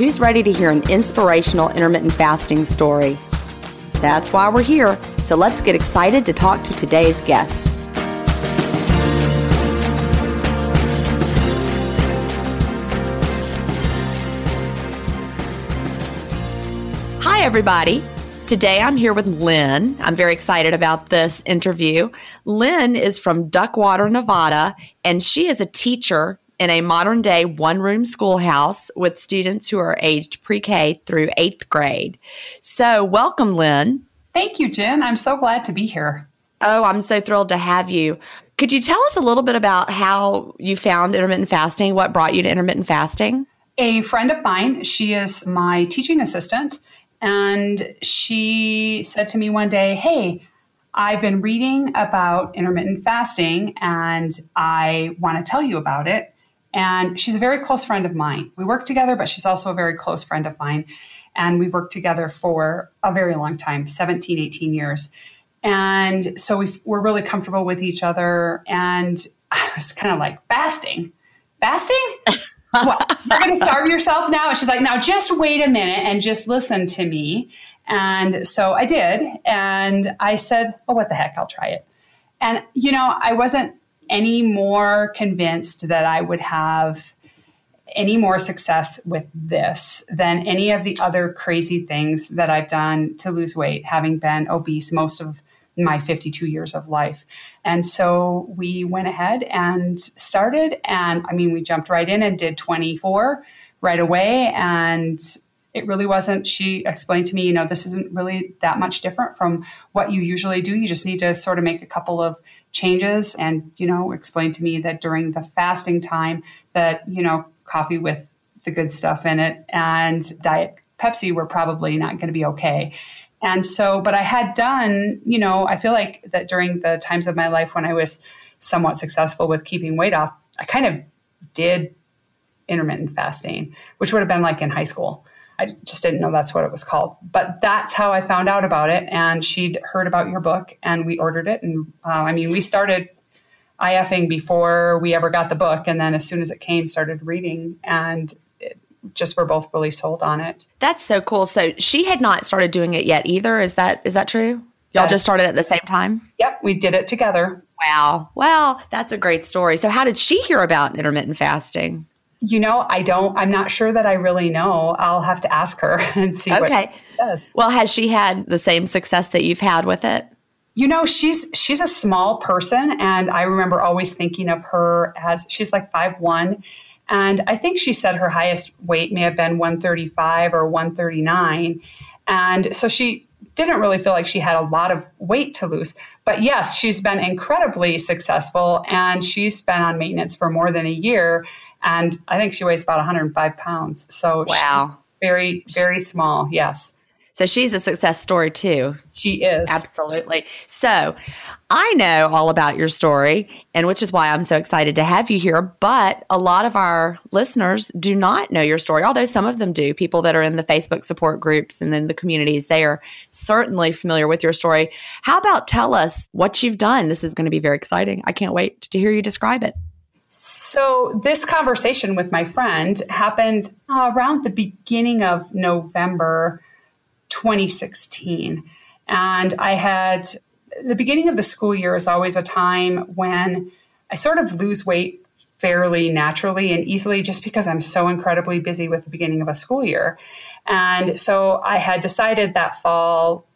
who's ready to hear an inspirational intermittent fasting story? That's why we're here so let's get excited to talk to today's guest. Hi, everybody. Today I'm here with Lyn. I'm very excited about this interview. Lyn is from Duckwater, Nevada, and she is a teacher in a modern day one room schoolhouse with students who are aged pre K through eighth grade. So, welcome, Lyn. Thank you, Jen. I'm so glad to be here. Oh, I'm so thrilled to have you. Could you tell us a little bit about how you found intermittent fasting? What brought you to intermittent fasting? A friend of mine, she is my teaching assistant, and she said to me one day, Hey, I've been reading about intermittent fasting and I want to tell you about it. And she's a very close friend of mine. We work together, but she's also a very close friend of mine. And we've worked together for a very long time 17 18 years. And so we are really comfortable with each other. And i was kind of like fasting? Fasting? What? You're going to starve yourself now? And she's like now just wait a minute and just listen to me. And so i did. And i said oh what the heck? I'll try it. And you know i wasn't any more convinced that i would have any more success with this than any of the other crazy things that I've done to lose weight, having been obese most of my 52 years of life. And so we went ahead and started. And I mean, we jumped right in and did 24 right away. And it really wasn't, she explained to me, you know, this isn't really that much different from what you usually do. You just need to sort of make a couple of changes and, you know, explain to me that during the fasting time that, you know, coffee with the good stuff in it and diet Pepsi were probably not going to be okay. And so, but I had done, you know, I feel like that during the times of my life when I was somewhat successful with keeping weight off, I kind of did intermittent fasting, which would have been like in high school. I just didn't know that's what it was called. But that's how I found out about it. And she'd heard about your book and we ordered it. And uh, I mean, we started IFing before we ever got the book. And then as soon as it came, started reading and it, just were both really sold on it. That's so cool. So she had not started doing it yet either. Is that is that true? Y'all just started at the same time? Yep, we did it together. Wow. Well, that's a great story. So how did she hear about intermittent fasting? You know, I don't, I'm not sure that I really know. I'll have to ask her and see okay. what she does. Well, has she had the same success that you've had with it? You know, she's she's a small person and I remember always thinking of her as she's like five one, and I think she said her highest weight may have been 135 or 139. And so she didn't really feel like she had a lot of weight to lose. But yes, she's been incredibly successful and she's been on maintenance for more than a year and I think she weighs about 105 pounds. So wow, very very small. Yes. So she's a success story too. She is. Absolutely. So I know all about your story, and which is why I'm so excited to have you here. But a lot of our listeners do not know your story, although some of them do. People that are in the Facebook support groups and then the communities, they are certainly familiar with your story. How about tell us what you've done? This is going to be very exciting. I can't wait to hear you describe it. So, this conversation with my friend happened around the beginning of November 2016. And I had the beginning of the school year is always a time when I sort of lose weight fairly naturally and easily just because I'm so incredibly busy with the beginning of a school year. And so I had decided that fall,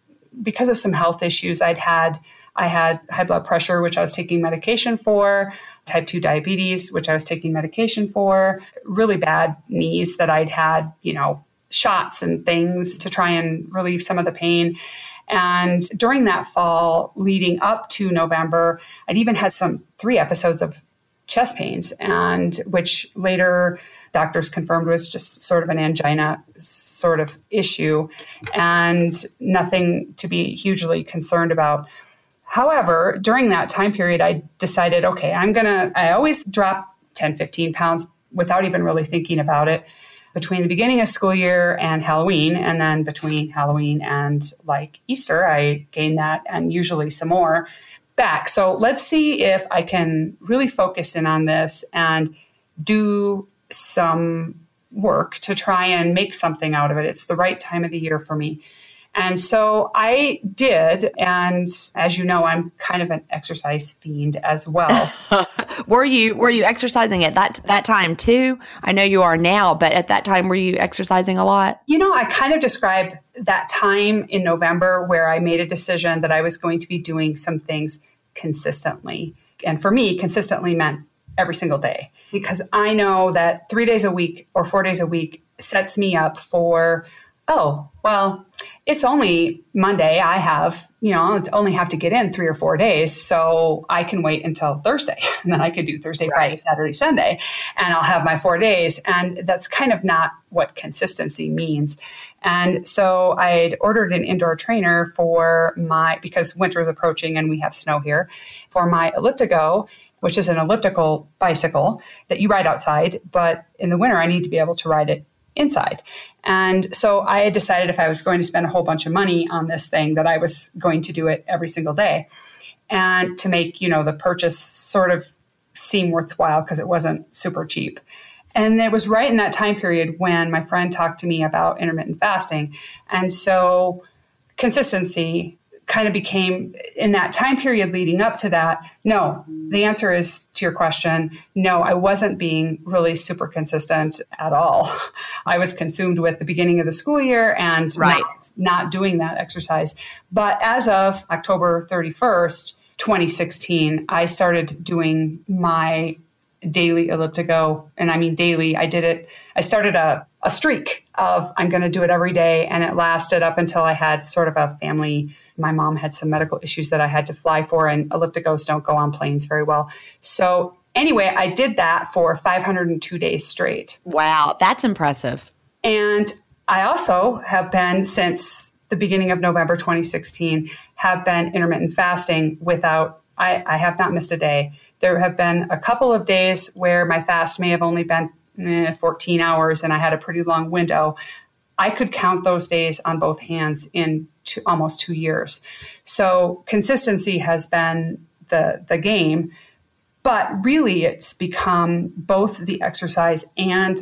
because of some health issues I'd had, I had high blood pressure, which I was taking medication for, type 2 diabetes, which I was taking medication for, really bad knees that I'd had, you know, shots and things to try and relieve some of the pain. And during that fall, leading up to November, I'd even had some three episodes of chest pains, and which later doctors confirmed was just sort of an angina sort of issue and nothing to be hugely concerned about. However, during that time period, I decided, okay, I'm going to, I always drop 10, 15 pounds without even really thinking about it between the beginning of school year and Halloween. And then between Halloween and like Easter, I gain that and usually some more back. So let's see if I can really focus in on this and do some work to try and make something out of it. It's the right time of the year for me. And so I did. And as you know, I'm kind of an exercise fiend as well. were you were you exercising at that that time too? I know you are now, but at that time were you exercising a lot? You know, I kind of describe that time in November where I made a decision that I was going to be doing some things consistently. And for me, consistently meant every single day because I know that 3 days a week or 4 days a week sets me up for oh, well, it's only Monday. I have, you know, only have to get in three or four days. So I can wait until Thursday. And then I could do Thursday, right. Friday, Saturday, Sunday, and I'll have my four days. And that's kind of not what consistency means. And so I'd ordered an indoor trainer for my, because winter is approaching and we have snow here, for my Elliptigo which is an elliptical bicycle that you ride outside. But in the winter, I need to be able to ride it inside. And so I had decided if I was going to spend a whole bunch of money on this thing, that I was going to do it every single day. And to make, you know, the purchase sort of seem worthwhile because it wasn't super cheap. And it was right in that time period when my friend talked to me about intermittent fasting. And so consistency kind of became in that time period leading up to that no the answer is to your question no i wasn't being really super consistent at all i was consumed with the beginning of the school year and right. not, not doing that exercise but as of october 31st 2016 i started doing my daily elliptigo and i mean daily i did it i started a, a streak of i'm going to do it every day and it lasted up until i had sort of a family my mom had some medical issues that I had to fly for, and elliptigos don't go on planes very well. So, anyway, I did that for 502 days straight. Wow, that's impressive. And I also have been since the beginning of November 2016 have been intermittent fasting without I, I have not missed a day. There have been a couple of days where my fast may have only been eh, 14 hours and I had a pretty long window, I could count those days on both hands in two, almost two years. So consistency has been the the game, but really it's become both the exercise and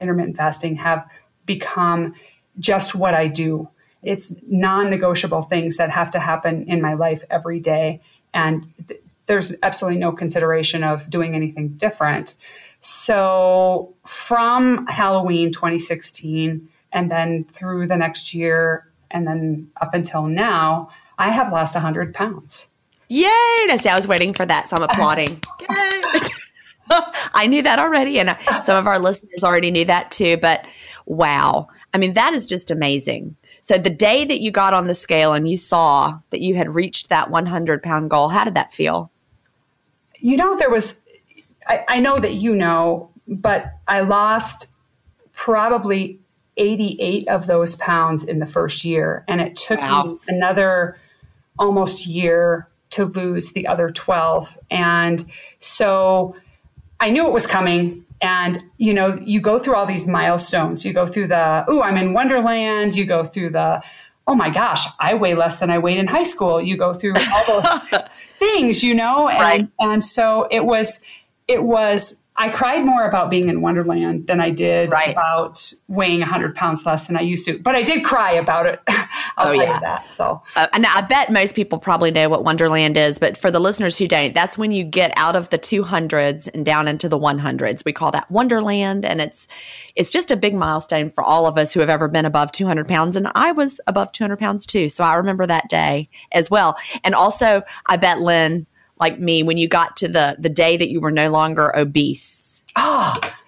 intermittent fasting have become just what I do. It's non-negotiable things that have to happen in my life every day, and th- there's absolutely no consideration of doing anything different. So from Halloween 2016 and then through the next year and then up until now, I have lost 100 pounds. Yay! I see. I was waiting for that, so I'm applauding. I knew that already, and uh, some of our listeners already knew that too. But wow, I mean, that is just amazing. So the day that you got on the scale and you saw that you had reached that 100 pound goal, how did that feel? You know, there was, I, I know that you know, but I lost probably 88 of those pounds in the first year. And it took wow. me another almost year to lose the other 12. And so I knew it was coming. And, you know, you go through all these milestones. You go through the, oh, I'm in Wonderland. You go through the, oh my gosh, I weigh less than I weighed in high school. You go through all those things, you know? And, right. and so it was, it was I cried more about being in Wonderland than I did right. about weighing 100 pounds less than I used to. But I did cry about it. I'll oh, tell yeah. you that. So, uh, and I bet most people probably know what Wonderland is. But for the listeners who don't, that's when you get out of the 200s and down into the 100s. We call that Wonderland, and it's it's just a big milestone for all of us who have ever been above 200 pounds. And I was above 200 pounds too, so I remember that day as well. And also, I bet Lyn like me when you got to the the day that you were no longer obese? Ah. Oh,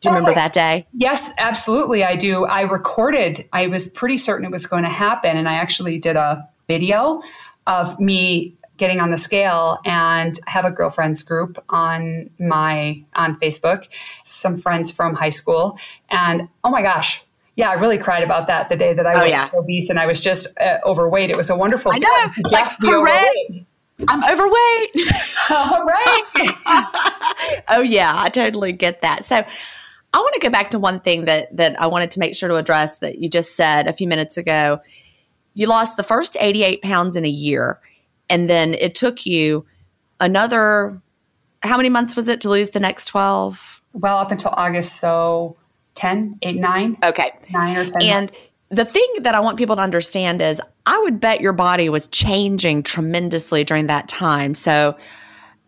do you remember like, that day? Yes, absolutely. I do. I recorded, I was pretty certain it was going to happen. And I actually did a video of me getting on the scale and I have a girlfriends group on my on Facebook, some friends from high school. And oh my gosh, yeah, I really cried about that the day that I oh, was yeah. obese and I was just uh, overweight. It was a wonderful I know. like, overweight. I'm overweight. All right. oh yeah, I totally get that. So I want to go back to one thing that that I wanted to make sure to address that you just said a few minutes ago. You lost the first 88 pounds in a year, and then it took you another how many months was it to lose the next 12? Well, up until August, so 10, 8, 9. Okay. 9 or 10. And months the thing that I want people to understand is I would bet your body was changing tremendously during that time. So,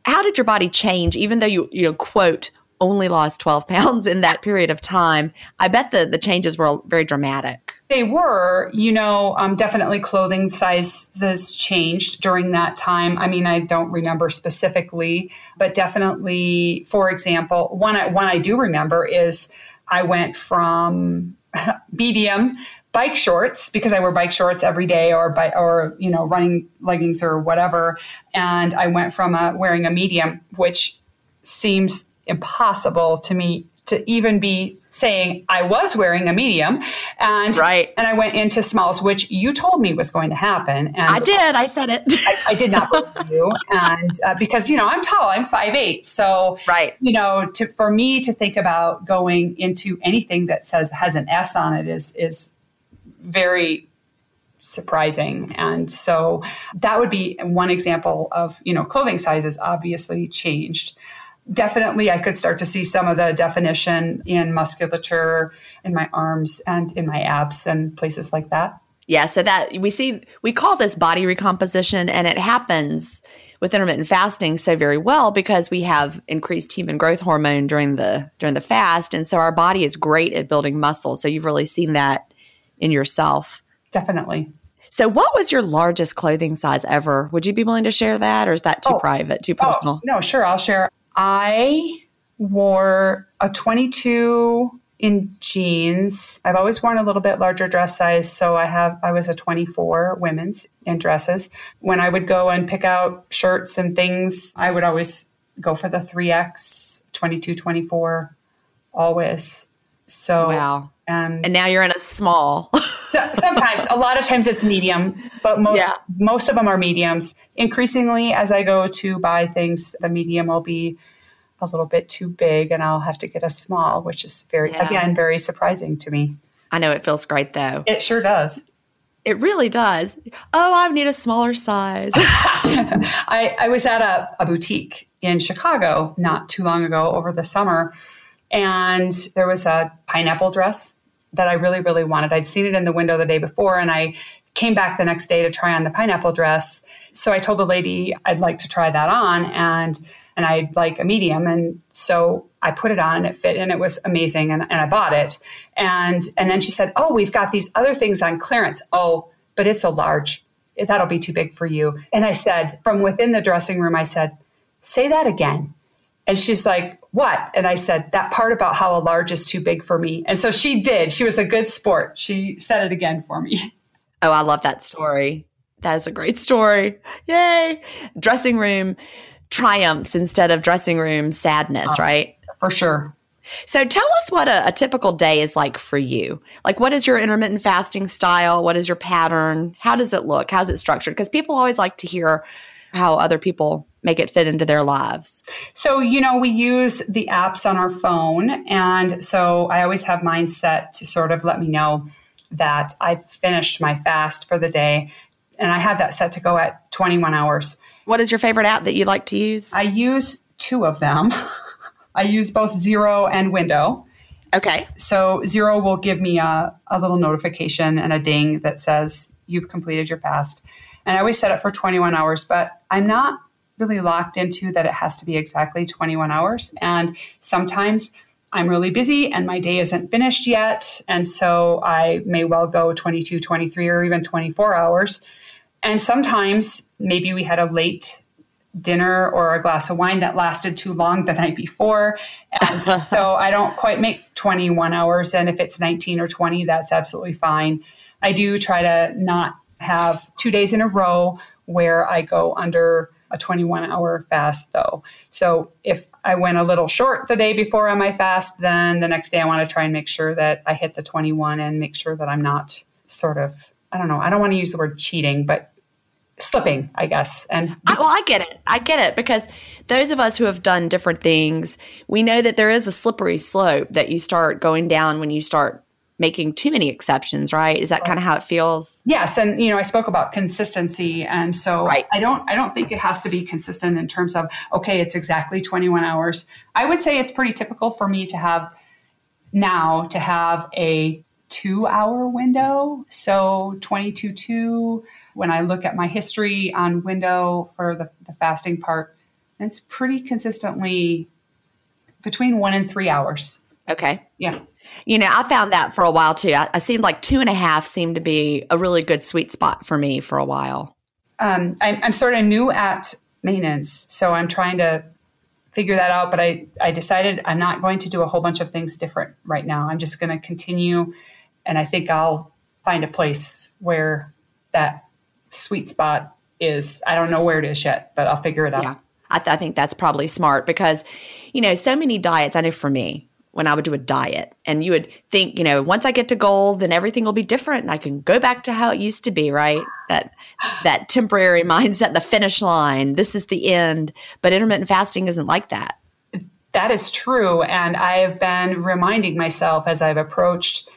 how did your body change, even though you, you know, quote, only lost 12 pounds in that period of time? I bet the, the changes were very dramatic. They were, you know, um, definitely clothing sizes changed during that time. I mean, I don't remember specifically, but definitely, for example, one I, one I do remember is I went from medium bike shorts because I wear bike shorts every day or by or you know running leggings or whatever. And I went from a, wearing a medium which seems impossible to me to even be saying I was wearing a medium. And right. and I went into smalls which you told me was going to happen. And I did. I said it. I, I did not believe you. And uh, because you know I'm tall. I'm five eight. So right. you know to for me to think about going into anything that says has an S on it is is very surprising. And so that would be one example of you know clothing sizes obviously changed. Definitely i could start to see some of the definition in musculature in my arms and in my abs and places like that. Yeah so that we see we call this body recomposition and it happens with intermittent fasting so very well because we have increased human growth hormone during the during the fast. And so our body is great at building muscle. So you've really seen that in yourself. Definitely. So, what was your largest clothing size ever? Would you be willing to share that, or is that too oh, private, too personal? Oh, no, sure, I'll share. I wore a 22 in jeans. I've always worn a little bit larger dress size, so I have I was a 24 women's in dresses. When I would go and pick out shirts and things, I would always go for the 3X, 22, 24 always. So Wow. Um, and now you're in a small. sometimes, a lot of times it's medium, but most yeah. most of them are mediums. Increasingly, as I go to buy things, the medium will be a little bit too big and I'll have to get a small, which is very, yeah. again, very surprising to me. I know it feels great though. It sure does. It really does. Oh, I need a smaller size. I, I was at a, a boutique in Chicago not too long ago over the summer, and there was a pineapple dress that I really, really wanted. I'd seen it in the window the day before, and I came back the next day to try on the pineapple dress. So I told the lady I'd like to try that on, and and I'd like a medium. And so I put it on and it fit and it was amazing. And, and I bought it. And, and then she said, Oh, we've got these other things on clearance. Oh, but it's a large. That'll be too big for you. And I said, from within the dressing room, I said, Say that again. And she's like, What? And I said, That part about how a large is too big for me. And so she did. She was a good sport. She said it again for me. Oh, I love that story. That is a great story. Yay. Dressing room triumphs instead of dressing room sadness, uh, right? For sure. So tell us what a, a, typical day is like for you. Like, what is your intermittent fasting style? What is your pattern? How does it look? How's it structured? Because people always like to hear how other people make it fit into their lives. So, you know, we use the apps on our phone. And so I always have mine set to sort of let me know that I've finished my fast for the day. And I have that set to go at 21 hours. What is your favorite app that you like to use? I use two of them. I use both Zero and Window. Okay. So Zero will give me a, a little notification and a ding that says you've completed your fast. And I always set it for 21 hours, but I'm not really locked into that it has to be exactly 21 hours. And sometimes I'm really busy and my day isn't finished yet. And so I may well go 22, 23, or even 24 hours. And sometimes maybe we had a late dinner or a glass of wine that lasted too long the night before. And so I don't quite make 21 hours. And if it's 19 or 20, that's absolutely fine. I do try to not have two days in a row where I go under a 21 hour fast, though. So if I went a little short the day before on my fast, then the next day I want to try and make sure that I hit the 21 and make sure that I'm not sort of, I don't know, I don't want to use the word cheating, but slipping, I guess. And I, well, I get it. I get it because those of us who have done different things, we know that there is a slippery slope that you start going down when you start making too many exceptions, right? Is that kind of how it feels? Yes, and you know, I spoke about consistency and so right. I don't I don't think it has to be consistent in terms of okay, it's exactly 21 hours. I would say it's pretty typical for me to have now to have a 2-hour window, so 22 2 when I look at my history on window for the, the fasting part, it's pretty consistently between 1 and 3 hours. Okay. Yeah. You know, I found that for a while too. I, I seemed like two and a half seemed to be a really good sweet spot for me for a while. Um, I'm, I'm sort of new at maintenance, so I'm trying to figure that out. But I, I decided I'm not going to do a whole bunch of things different right now. I'm just going to continue, and I think I'll find a place where that sweet spot is. I don't know where it is yet, but I'll figure it out. Yeah. I, th- I think that's probably smart because, you know, so many diets, I know for me, when I would do a diet. And you would think, you know, once I get to goal, then everything will be different and I can go back to how it used to be, right? That that temporary mindset, the finish line, this is the end. But intermittent fasting isn't like that. That is true. And I have been reminding myself as I've approached,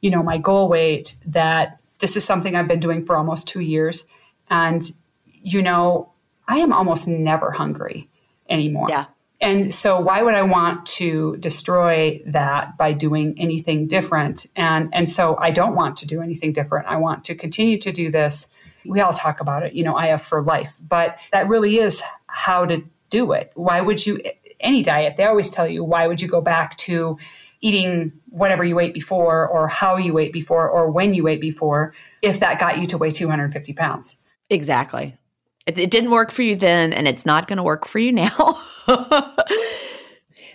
you know, my goal weight that this is something I've been doing for almost two years. And, you know, I am almost never hungry anymore. Yeah. And so, why would I want to destroy that by doing anything different? And, and so, I don't want to do anything different. I want to continue to do this. We all talk about it, you know, IF for life, but that really is how to do it. Why would you, any diet, they always tell you, why would you go back to eating whatever you ate before, or how you ate before, or when you ate before, if that got you to weigh 250 pounds? Exactly. It, it didn't work for you then, and it's not going to work for you now.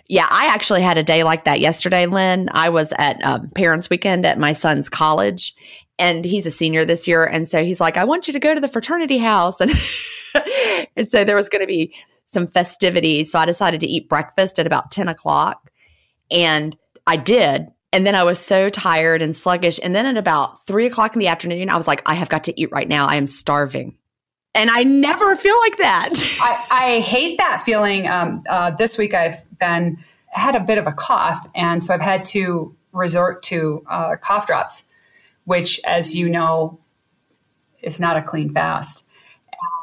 yeah, I actually had a day like that yesterday, Lyn. I was at um, Parents Weekend at my son's college, and he's a senior this year. And so he's like, I want you to go to the fraternity house. And, and so there was going to be some festivities. So I decided to eat breakfast at about 10 o'clock. And I did. And then I was so tired and sluggish. And then at about three o'clock in the afternoon, I was like, I have got to eat right now. I am starving. And I never feel like that. I, I hate that feeling. Um, uh, this week I've been had a bit of a cough, and so I've had to resort to uh, cough drops, which, as you know, is not a clean fast.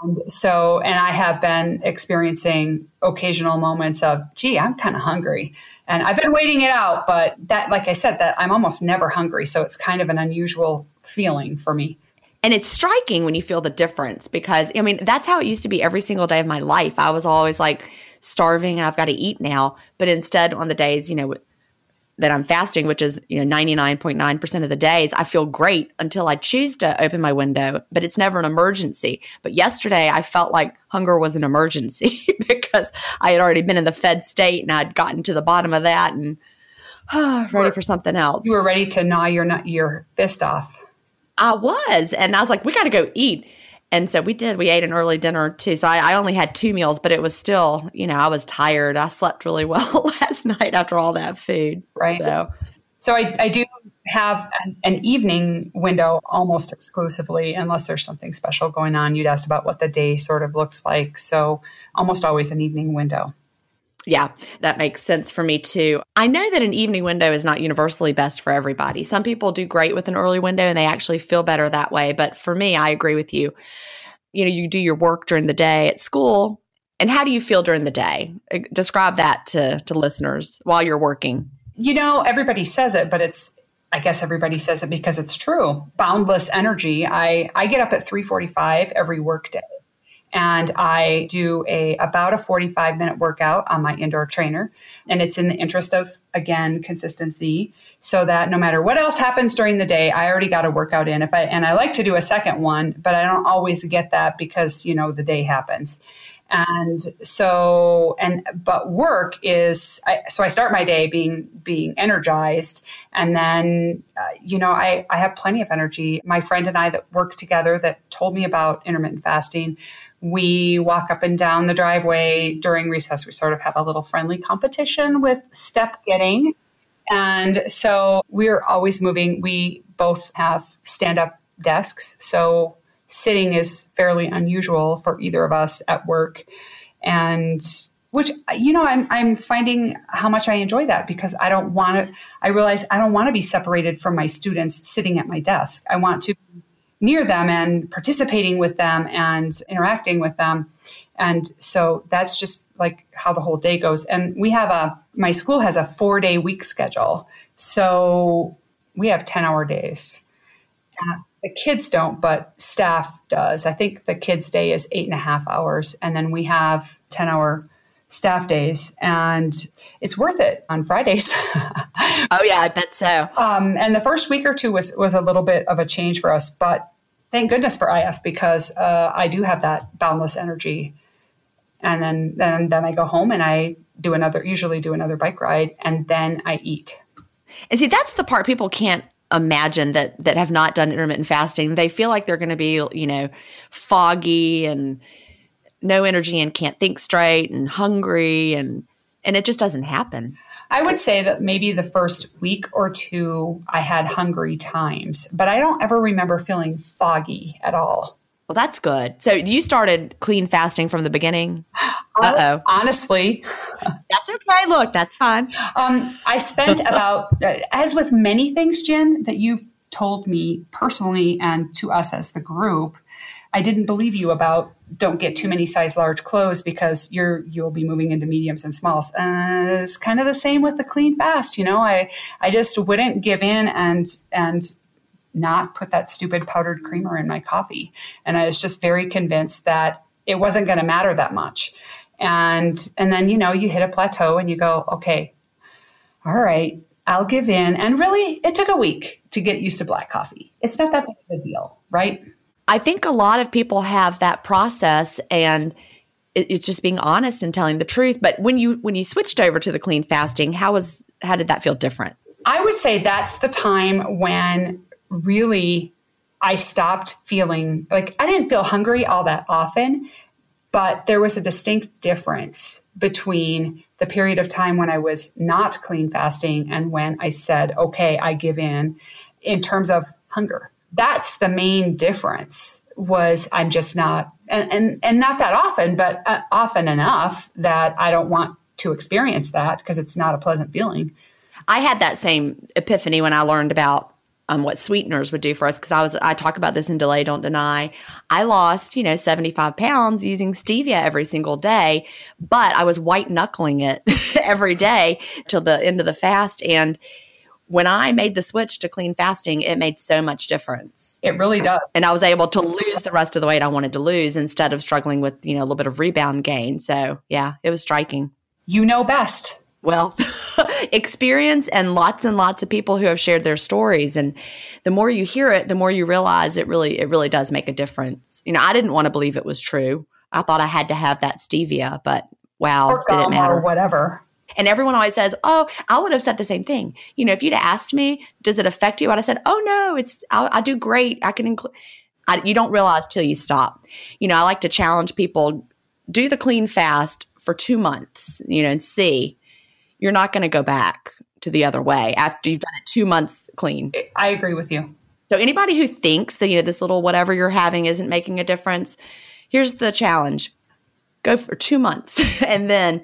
And so, and I have been experiencing occasional moments of, gee, I'm kind of hungry. And I've been waiting it out, but that, like I said, that I'm almost never hungry. So it's kind of an unusual feeling for me. And it's striking when you feel the difference because, I mean, that's how it used to be every single day of my life. I was always like starving and I've got to eat now. But instead, on the days, you know, that I'm fasting, which is, you know, 99.9% of the days, I feel great until I choose to open my window, but it's never an emergency. But yesterday I felt like hunger was an emergency because I had already been in the fed state and I'd gotten to the bottom of that and uh, ready for something else. You were ready to gnaw your your fist off. I was. And I was like, we got to go eat. And so we did. We ate an early dinner too. So I, I, only had two meals, but it was still, you know, I was tired. I slept really well last night after all that food. Right. So, so I, I do have an, an, evening window almost exclusively, unless there's something special going on. You'd asked about what the day sort of looks like. So almost always an evening window. Yeah, that makes sense for me too. I know that an evening window is not universally best for everybody. Some people do great with an early window and they actually feel better that way. But for me, I agree with you. You know, you do your work during the day at school. And how do you feel during the day? Uh, describe that to, to listeners while you're working. You know, everybody says it, but it's I guess everybody says it because it's true. Boundless energy. I, I get up at 345 every workday and I do a about a 45 minute workout on my indoor trainer. And it's in the interest of again consistency so that no matter what else happens during the day I already got a workout in. If I and I like to do a second one but I don't always get that because you know the day happens. And so and but work is I, so i start my day being being energized. And then uh, you know I, I have plenty of energy. My friend and i that work together that told me about intermittent fasting we walk up and down the driveway during recess. We sort of have a little friendly competition with step getting. And so we're always moving. We both have stand up desks. So sitting is fairly unusual for either of us at work. And which you know I'm I'm finding how much I enjoy that because I don't want to I realize I don't want to be separated from my students sitting at my desk. I want to near them and participating with them and interacting with them. And so that's just like how the whole day goes. And we have a, my school has a four day week schedule. So we have 10 hour days. Uh, the kids don't, but staff does. I think the kids' day is eight and a half hours. And then we have 10 hour staff days and it's worth it on Fridays. oh yeah, I bet so. Um, and the first week or two was was a little bit of a change for us, but thank goodness for IF because uh, I do have that boundless energy. And then then then I go home and I do another usually do another bike ride and then I eat. And see that's the part people can't imagine that that have not done intermittent fasting. They feel like they're going to be, you know, foggy and no energy and can't think straight and hungry and and it just doesn't happen. I would say that maybe the first week or two I had hungry times, but I don't ever remember feeling foggy at all. Well, that's good. So you started clean fasting from the beginning? Uh oh. Honestly, that's okay. Look, that's fine. Um, I spent about, as with many things, Jen, that you've told me personally and to us as the group, I didn't believe you about don't get too many size large clothes because you're you'll be moving into mediums and smalls. Uh, it's kind of the same with the clean fast. You know, I I just wouldn't give in and and not put that stupid powdered creamer in my coffee. And I was just very convinced that it wasn't going to matter that much. And and then you know you hit a plateau and you go okay, all right, I'll give in. And really, it took a week to get used to black coffee. It's not that big of a deal, right? I think a lot of people have that process and it's just being honest and telling the truth. But when you when you switched over to the clean fasting, how was how did that feel different? I would say that's the time when really I stopped feeling like I didn't feel hungry all that often, but there was a distinct difference between the period of time when I was not clean fasting and when I said, okay, I give in in terms of hunger that's the main difference was I'm just not and and, and not that often, but uh, often enough that I don't want to experience that because it's not a pleasant feeling. I had that same epiphany when I learned about um, what sweeteners would do for us because I was I talk about this in Delay Don't Deny. I lost you know seventy five pounds using stevia every single day, but I was white knuckling it every day till the end of the fast. And when I made the switch to clean fasting, it made so much difference. It really does. And I was able to lose the rest of the weight I wanted to lose instead of struggling with you know a little bit of rebound gain. So yeah, it was striking. You know best well, experience and lots and lots of people who have shared their stories. And the more you hear it, the more you realize it really, it really does make a difference. You know, I didn't want to believe it was true. I thought I had to have that stevia, but wow, or did it matter? Or whatever. And everyone always says, "Oh, I would have said the same thing." You know, if you'd asked me, "Does it affect you?" I'd have said, "Oh no, it's I, I do great. I can include." you don't realize till you stop. You know, I like to challenge people: do the clean fast for two months. You know, and see you're not going to go back to the other way after you've done it two months clean. I agree with you. So anybody who thinks that you know this little whatever you're having isn't making a difference, here's the challenge: go for two months and then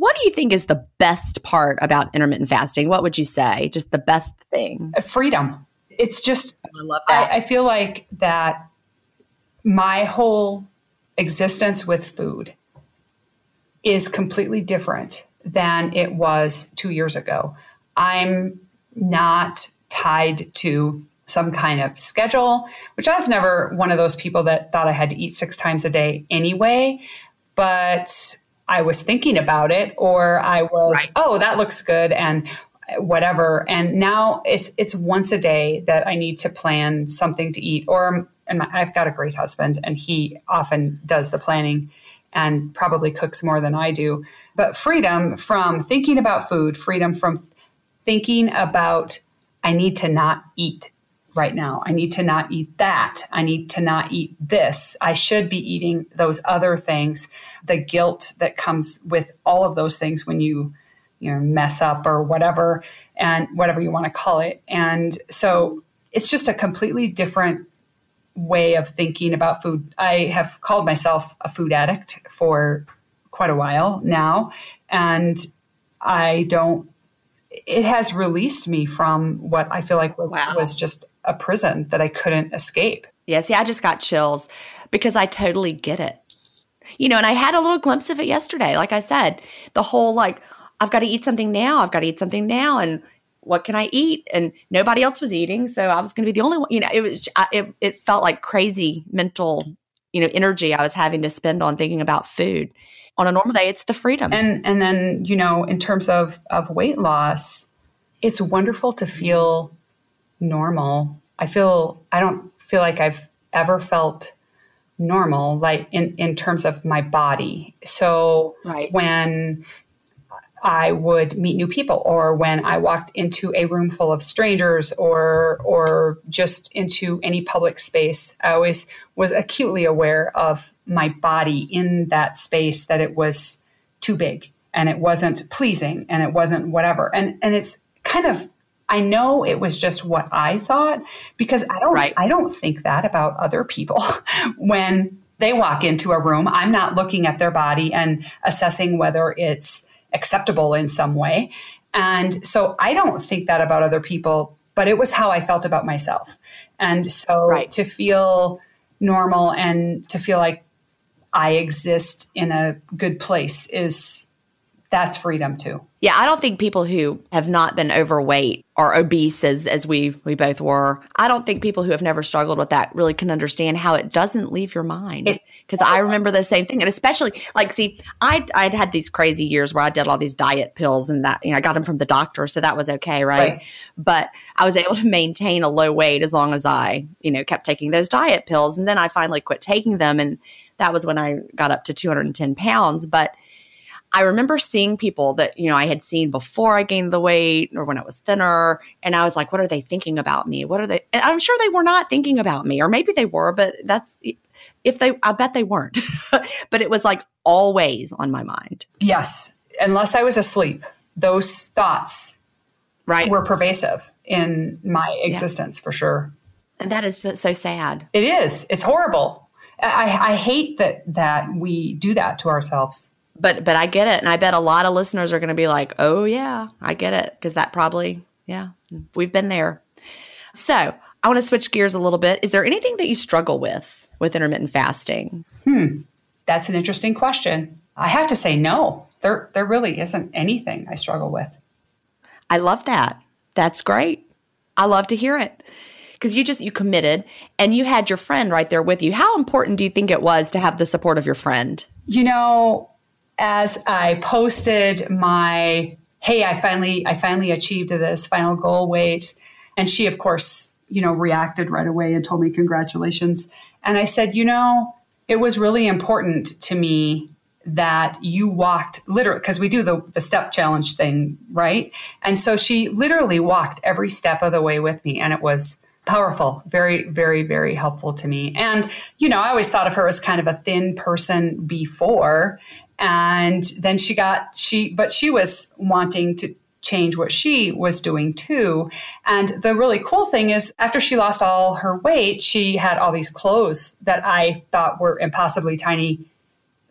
what do you think is the best part about intermittent fasting? What would you say? Just the best thing? Freedom. It's just, I love that. I, I feel like that my whole existence with food is completely different than it was two years ago. I'm not tied to some kind of schedule, which I was never one of those people that thought I had to eat six times a day anyway. But I was thinking about it or I was, right. oh, that looks good and whatever. And now it's it's once a day that I need to plan something to eat. Or and my, I've got a great husband and he often does the planning and probably cooks more than I do. But freedom from thinking about food, freedom from thinking about I need to not eat right now. I need to not eat that. I need to not eat this. I should be eating those other things. The guilt that comes with all of those things when you you know mess up or whatever and whatever you want to call it. And so it's just a completely different way of thinking about food. I have called myself a food addict for quite a while now and I don't it has released me from what I feel like was wow. was just a prison that I couldn't escape. Yeah, see, I just got chills because I totally get it. You know, and I had a little glimpse of it yesterday. Like I said, the whole like, I've got to eat something now. I've got to eat something now. And what can I eat? And nobody else was eating. So I was going to be the only one, you know, it was, it, it felt like crazy mental, you know, energy I was having to spend on thinking about food. On a normal day, it's the freedom. And, and then, you know, in terms of, of weight loss, it's wonderful to feel normal. I feel, I don't feel like I've ever felt normal like in in terms of my body so right. when I would meet new people or when I walked into a room full of strangers or or just into any public space I always was acutely aware of my body in that space that it was too big and it wasn't pleasing and it wasn't whatever and and it's kind of I know it was just what I thought because I don't right. I don't think that about other people when they walk into a room. I'm not looking at their body and assessing whether it's acceptable in some way. And so I don't think that about other people, but it was how I felt about myself. And so right. to feel normal and to feel like I exist in a good place is that's freedom too. Yeah, I don't think people who have not been overweight or obese as as we we both were, I don't think people who have never struggled with that really can understand how it doesn't leave your mind. Because I remember the same thing, and especially like, see, I I'd had these crazy years where I did all these diet pills, and that you know I got them from the doctor, so that was okay, right? right? But I was able to maintain a low weight as long as I you know kept taking those diet pills, and then I finally quit taking them, and that was when I got up to 210 pounds, but I remember seeing people that, you know, I had seen before I gained the weight or when I was thinner. And I was like, what are they thinking about me? What are they? And I'm sure they were not thinking about me, or maybe they were, but that's if they, I bet they weren't. but it was like always on my mind. Yes. Unless I was asleep, those thoughts right. were pervasive in my existence yeah. for sure. And that is just so sad. It is. It's horrible. I, I hate that that we do that to ourselves but but I get it, and I bet a lot of listeners are going to be like, "Oh yeah, I get it," because that probably yeah, we've been there. So I want to switch gears a little bit. Is there anything that you struggle with with intermittent fasting? Hmm, that's an interesting question. I have to say no. There there really isn't anything I struggle with. I love that. That's great. I love to hear it because you just you committed and you had your friend right there with you. How important do you think it was to have the support of your friend? You know, as I posted my hey, I finally I finally achieved this final goal weight. And she of course, you know, reacted right away and told me congratulations. And I said, you know, it was really important to me that you walked literally because we do the, the step challenge thing right? And so she literally walked every step of the way with me and it was powerful very very very helpful to me. And you know i always thought of her as kind of a thin person before and then she got she but she was wanting to change what she was doing too. And the really cool thing is after she lost all her weight she had all these clothes that i thought were impossibly tiny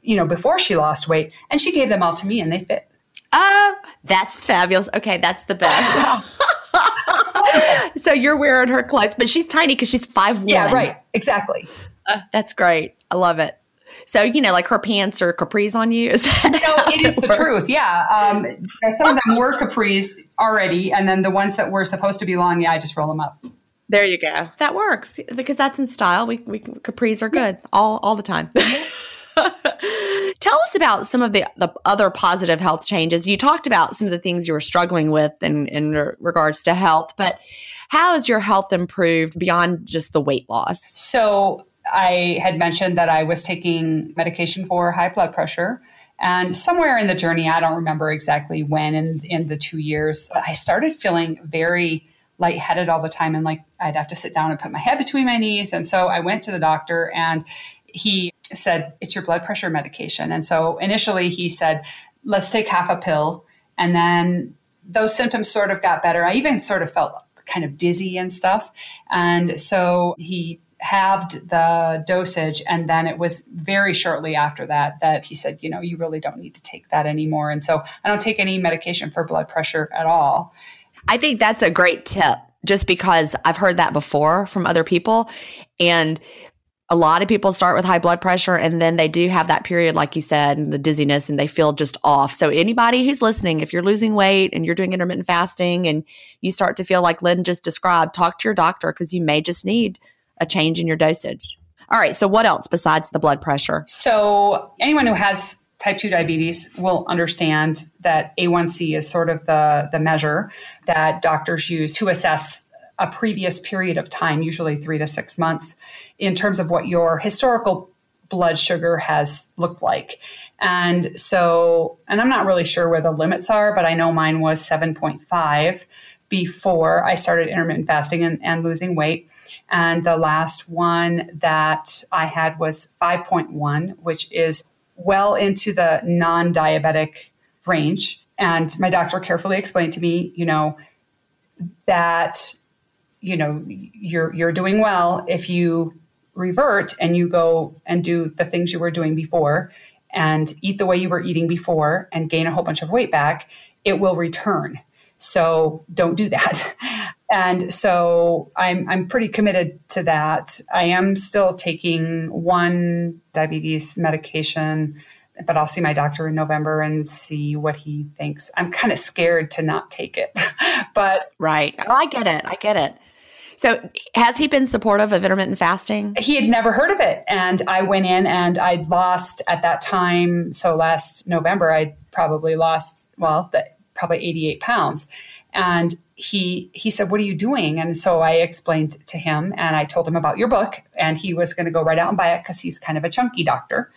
you know before she lost weight. And she gave them all to me and they fit. Oh that's fabulous. Okay that's the best. So you're wearing her clothes but she's tiny because she's five one. Yeah right. Exactly. Uh, that's great. I love it so, you know, like her pants are capris on you. Is that no, it is the truth. Yeah. Um, some of them were capris already. And then the ones that were supposed to be long, yeah, I just roll them up. There you go. That works because that's in style. We, we capris are good all, all the time. Tell us about some of the, the other positive health changes. You talked about some of the things you were struggling with in, in regards to health, but how has your health improved beyond just the weight loss? So, I had mentioned that I was taking medication for high blood pressure. And somewhere in the journey, I don't remember exactly when in, in the two years, I started feeling very lightheaded all the time. And like I'd have to sit down and put my head between my knees. And so I went to the doctor and he said, It's your blood pressure medication. And so initially he said, Let's take half a pill. And then those symptoms sort of got better. I even sort of felt kind of dizzy and stuff. And so he halved the dosage and then it was very shortly after that that he said you know you really don't need to take that anymore. And so i don't take any medication for blood pressure at all. I think that's a great tip just because i've heard that before from other people. And a lot of people start with high blood pressure and then they do have that period, like you said, and the dizziness and they feel just off. So, anybody who's listening, if you're losing weight and you're doing intermittent fasting and you start to feel like Lyn just described, talk to your doctor because you may just need a change in your dosage. All right. So, what else besides the blood pressure? So, anyone who has type 2 diabetes will understand that A1C is sort of the, the measure that doctors use to assess a previous period of time, usually three to six months, in terms of what your historical blood sugar has looked like. And so, and I'm not really sure where the limits are, but I know mine was 7.5 before I started intermittent fasting and, and losing weight. And the last one that I had was 5.1, which is well into the non diabetic range. And my doctor carefully explained to me, you know, that you know you're you're doing well if you revert and you go and do the things you were doing before and eat the way you were eating before and gain a whole bunch of weight back it will return so don't do that and so i'm i'm pretty committed to that i am still taking one diabetes medication but I'll see my doctor in November and see what he thinks. I'm kind of scared to not take it. but right. Oh, I get it. I get it. So, has he been supportive of intermittent fasting? He had never heard of it. And I went in and I'd lost at that time. So, last November, I'd probably lost, well, the, probably 88 pounds. And he he said, "What are you doing?" And so I explained to him, and I told him about your book, and he was going to go right out and buy it because he's kind of a chunky doctor,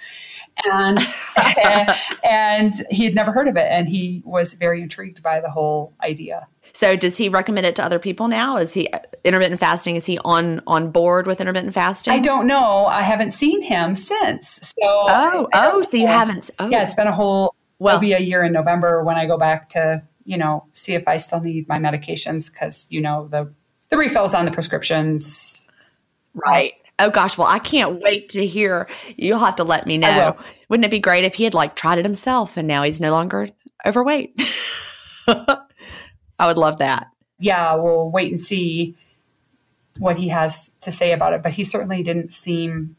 and and he had never heard of it, and he was very intrigued by the whole idea. So does he recommend it to other people now? Is he uh, intermittent fasting? Is he on on board with intermittent fasting? I don't know. I haven't seen him since. So oh oh, so you haven't? Oh. Yeah, it's been a whole. Well, it'll be a year in November when I go back to you know see if I still need my medications because you know the the refills on the prescriptions. Right. Oh gosh, well I can't wait to hear. You'll have to let me know. Wouldn't it be great if he had like tried it himself and now he's no longer overweight? I would love that. Yeah, we'll wait and see what he has to say about it. But he certainly didn't seem,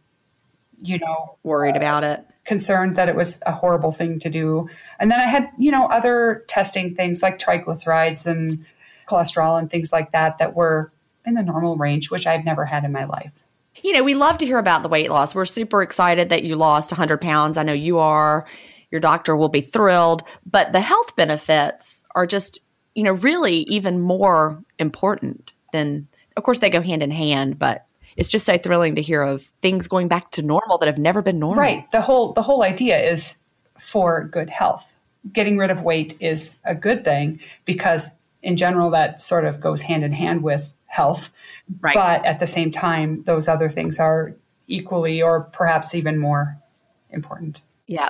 you know, worried uh, about it, concerned that it was a horrible thing to do. And then I had, you know, other testing things like triglycerides and cholesterol and things like that that were in the normal range, which I've never had in my life. You know, we love to hear about the weight loss. We're super excited that you lost 100 pounds. I know you are. Your doctor will be thrilled. But the health benefits are just you know, really even more important than, of course, they go hand in hand, but it's just so thrilling to hear of things going back to normal that have never been normal. Right. The whole the whole idea is for good health. Getting rid of weight is a good thing because in general that sort of goes hand in hand with health. Right. But at the same time, those other things are equally or perhaps even more important. Yeah.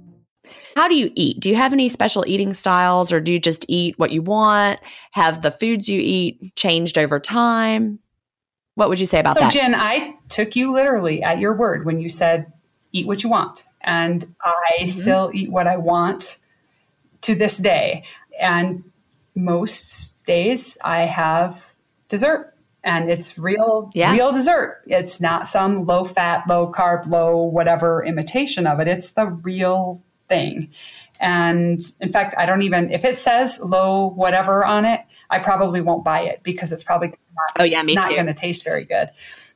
How do you eat? Do you have any special eating styles or do you just eat what you want? Have the foods you eat changed over time? What would you say about so, that? So, Gin, I took you literally at your word when you said, eat what you want. And I mm-hmm. still eat what I want to this day. And most days I have dessert and it's real yeah. real dessert. It's not some low fat, low carb, low whatever imitation of it. It's the real thing. And in fact, I don't even, if it says low whatever on it, I probably won't buy it because it's probably not, oh, yeah, me not going to taste very good.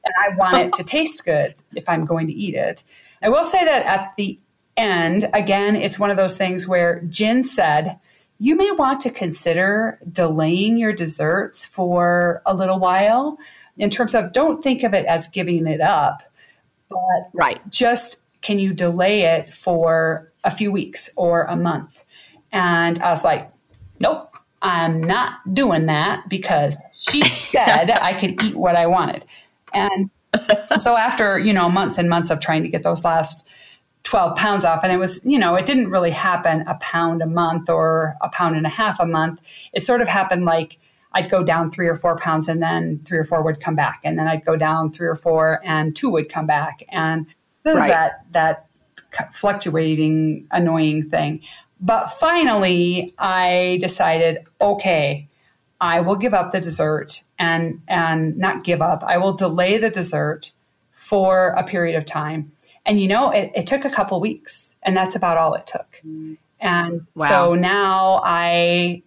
And I want it to taste good if I'm going to eat it. I will say that at the end, again, it's one of those things where Gin said, you may want to consider delaying your desserts for a little while in terms of don't think of it as giving it up, but right. just can you delay it for a few weeks or a month? And I was like, nope, I'm not doing that because she said I could eat what I wanted. And so after, you know, months and months of trying to get those last 12 pounds off, and it was, you know, it didn't really happen a pound a month or a pound and a half a month. It sort of happened like I'd go down three or four pounds and then three or four would come back. And then I'd go down three or four and two would come back. And there's right. that, that fluctuating, annoying thing. But finally, I decided, okay, I will give up the dessert and and not give up. I will delay the dessert for a period of time. And you know, it, it took a couple weeks, and that's about all it took. And wow. so now I,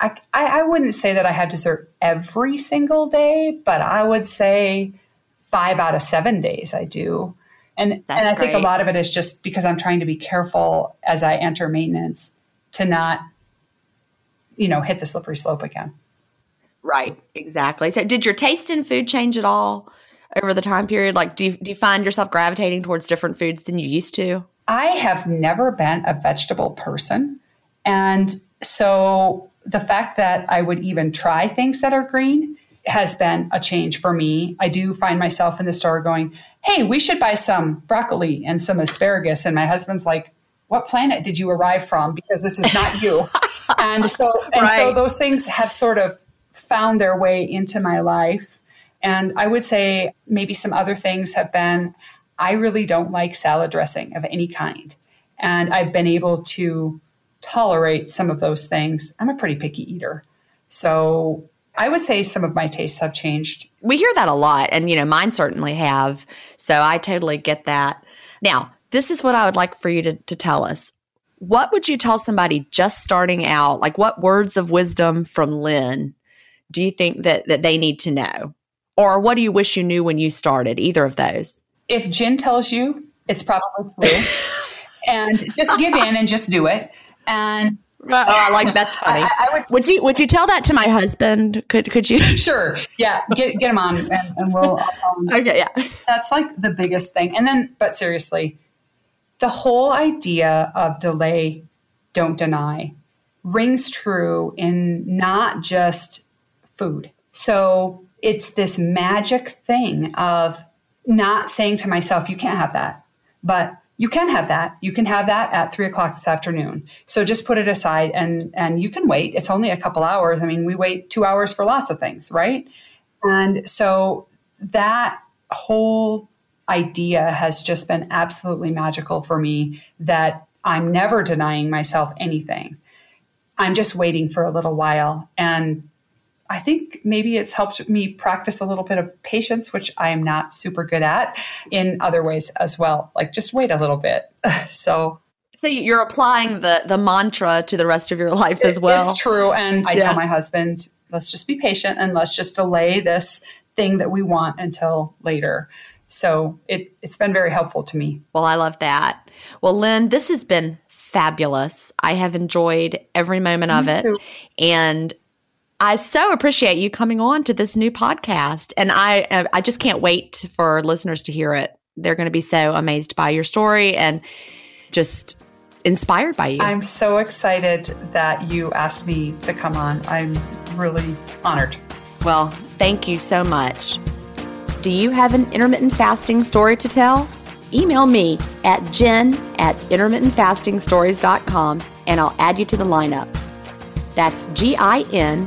I I wouldn't say that I have dessert every single day, but I would say five out of seven days I do. And, and I great. think a lot of it is just because I'm trying to be careful as I enter maintenance to not, you know, hit the slippery slope again. Right, exactly. So, did your taste in food change at all over the time period? Like, do you, do you find yourself gravitating towards different foods than you used to? I have never been a vegetable person. And so, the fact that I would even try things that are green has been a change for me. I do find myself in the store going, hey, we should buy some broccoli and some asparagus. And my husband's like, what planet did you arrive from? Because this is not you. and so, and right. so those things have sort of found their way into my life. And I would say maybe some other things have been I really don't like salad dressing of any kind. And I've been able to tolerate some of those things. I'm a pretty picky eater. So I would say some of my tastes have changed. We hear that a lot, and you know, mine certainly have. So I totally get that. Now, this is what I would like for you to, to tell us. What would you tell somebody just starting out? Like, what words of wisdom from Lyn do you think that, that they need to know? Or what do you wish you knew when you started? Either of those. If Gin tells you, it's probably true. and just give in and just do it. And Oh, I like that's funny. I, I would, would, you would you tell that to my husband? Could could you? Sure. Yeah. Get get him on, and, and we'll I'll tell him. Okay. Yeah. That's like the biggest thing. And then, but seriously, the whole idea of delay, don't deny, rings true in not just food. So it's this magic thing of not saying to myself, "You can't have that," but you can have that. You can have that at three o'clock this afternoon. So just put it aside and and you can wait. It's only a couple hours. I mean, we wait two hours for lots of things, right? And so that whole idea has just been absolutely magical for me that I'm never denying myself anything. I'm just waiting for a little while. And I think maybe it's helped me practice a little bit of patience, which I am not super good at in other ways as well. Like just wait a little bit. so so you're applying the the mantra to the rest of your life as well. It's true. And I yeah. tell my husband, let's just be patient and let's just delay this thing that we want until later. So it, it's been very helpful to me. Well, I love that. Well, Lyn, this has been fabulous. I have enjoyed every moment me of it. Too. And I so appreciate you coming on to this new podcast, and I uh, I just can't wait for listeners to hear it. They're going to be so amazed by your story and just inspired by you. I'm so excited that you asked me to come on. I'm really honored. Well, thank you so much. Do you have an intermittent fasting story to tell? Email me at gin at intermittentfastingstories.com and I'll add you to the lineup. That's G I N